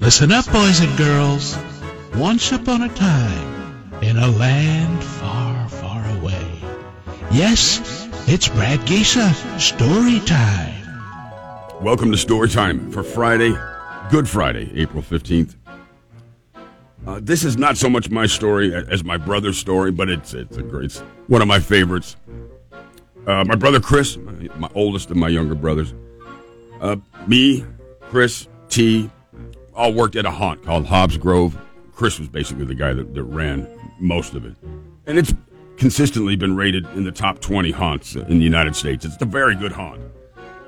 Listen up, boys and girls. Once upon a time, in a land far, far away. Yes, it's Brad Gisa story time. Welcome to Story Time for Friday, Good Friday, April 15th. Uh, this is not so much my story as my brother's story, but it's it's a great, it's one of my favorites. Uh, my brother Chris, my, my oldest of my younger brothers, uh, me, Chris, T, all worked at a haunt called Hobbs Grove. Chris was basically the guy that, that ran most of it, and it's consistently been rated in the top 20 haunts in the United States. It's a very good haunt.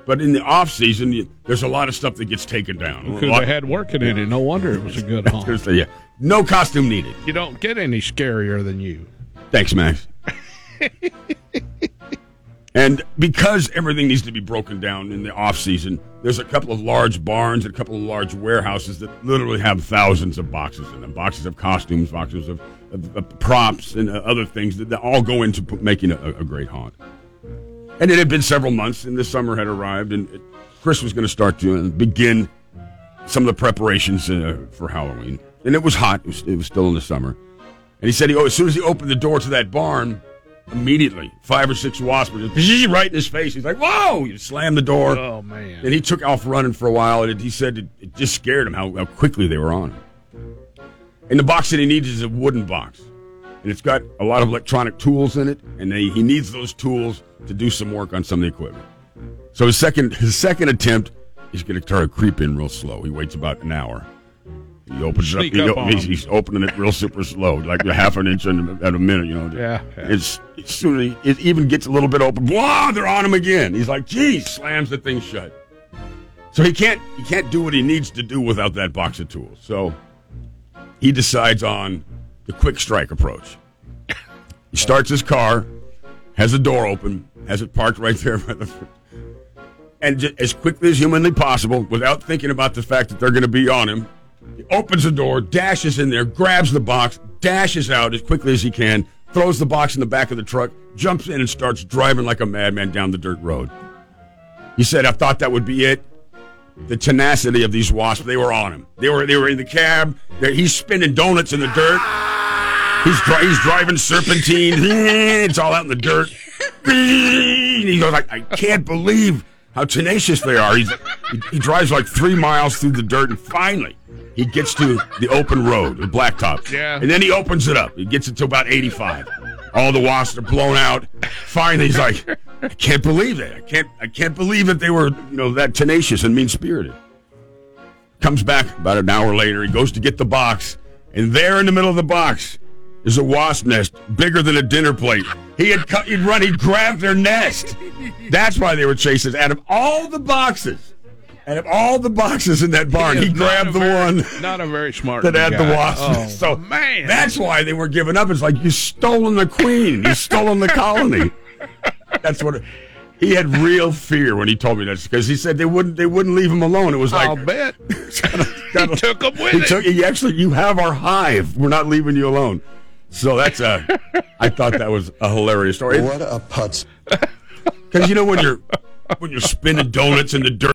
But in the off season, you- there's a lot of stuff that gets taken down. Because they had working in it. No wonder it was a good haunt. The- yeah, no costume needed. You don't get any scarier than you. Thanks, Max. and because everything needs to be broken down in the off season, there's a couple of large barns and a couple of large warehouses that literally have thousands of boxes in them. Boxes of costumes, boxes of, of, of props, and uh, other things that, that all go into making a, a great haunt. And it had been several months, and the summer had arrived, and Chris was going to start to uh, begin some of the preparations uh, for Halloween. And it was hot; it was, it was still in the summer. And he said, he, oh, as soon as he opened the door to that barn, immediately five or six wasps were just right in his face. He's like, "Whoa!" He slammed the door, Oh, man. and he took off running for a while. And it, he said it, it just scared him how, how quickly they were on him. And the box that he needs is a wooden box, and it's got a lot of electronic tools in it, and they, he needs those tools to do some work on some of the equipment. So his second his second attempt, he's going to try to creep in real slow. He waits about an hour. He opens Sneak it up. He, on he's, he's opening it real super slow, like a half an inch in, at a minute. You know. Yeah, yeah. It's as soon as he, it even gets a little bit open, wow, they're on him again. He's like, geez, slams the thing shut. So he can't he can't do what he needs to do without that box of tools. So he decides on the quick strike approach. He starts his car, has the door open, has it parked right there by the and ju- as quickly as humanly possible, without thinking about the fact that they're going to be on him, he opens the door, dashes in there, grabs the box, dashes out as quickly as he can, throws the box in the back of the truck, jumps in, and starts driving like a madman down the dirt road. He said, "I thought that would be it." The tenacity of these wasps, they were on him. They were they were in the cab. They're- he's spinning donuts in the dirt. He's, dri- he's driving serpentine. It's all out in the dirt. He goes, I, I can't believe how tenacious they are. He's, he, he drives like three miles through the dirt, and finally, he gets to the open road, the blacktop. Yeah. And then he opens it up. He gets it to about 85. All the wasps are blown out. Finally, he's like, I can't believe it. I can't. I can't believe that they were, you know, that tenacious and mean spirited. Comes back about an hour later. He goes to get the box, and there in the middle of the box is a wasp nest bigger than a dinner plate. He had cut, he'd run, he'd grabbed their nest. That's why they were chasing. Out of all the boxes, out of all the boxes in that barn, he is not grabbed the very- one Not a very smart that had guy. the wasp. Oh, so man. that's why they were giving up. It's like you stolen the queen, you stolen the colony. That's what it- he had real fear when he told me that because he said they wouldn't they wouldn't leave him alone. It was like I'll bet. he took 'em with he him. Took, he actually, you have our hive. We're not leaving you alone. So that's a. I thought that was a hilarious story What a putz. because you know when you're when you're spinning donuts in the dirt.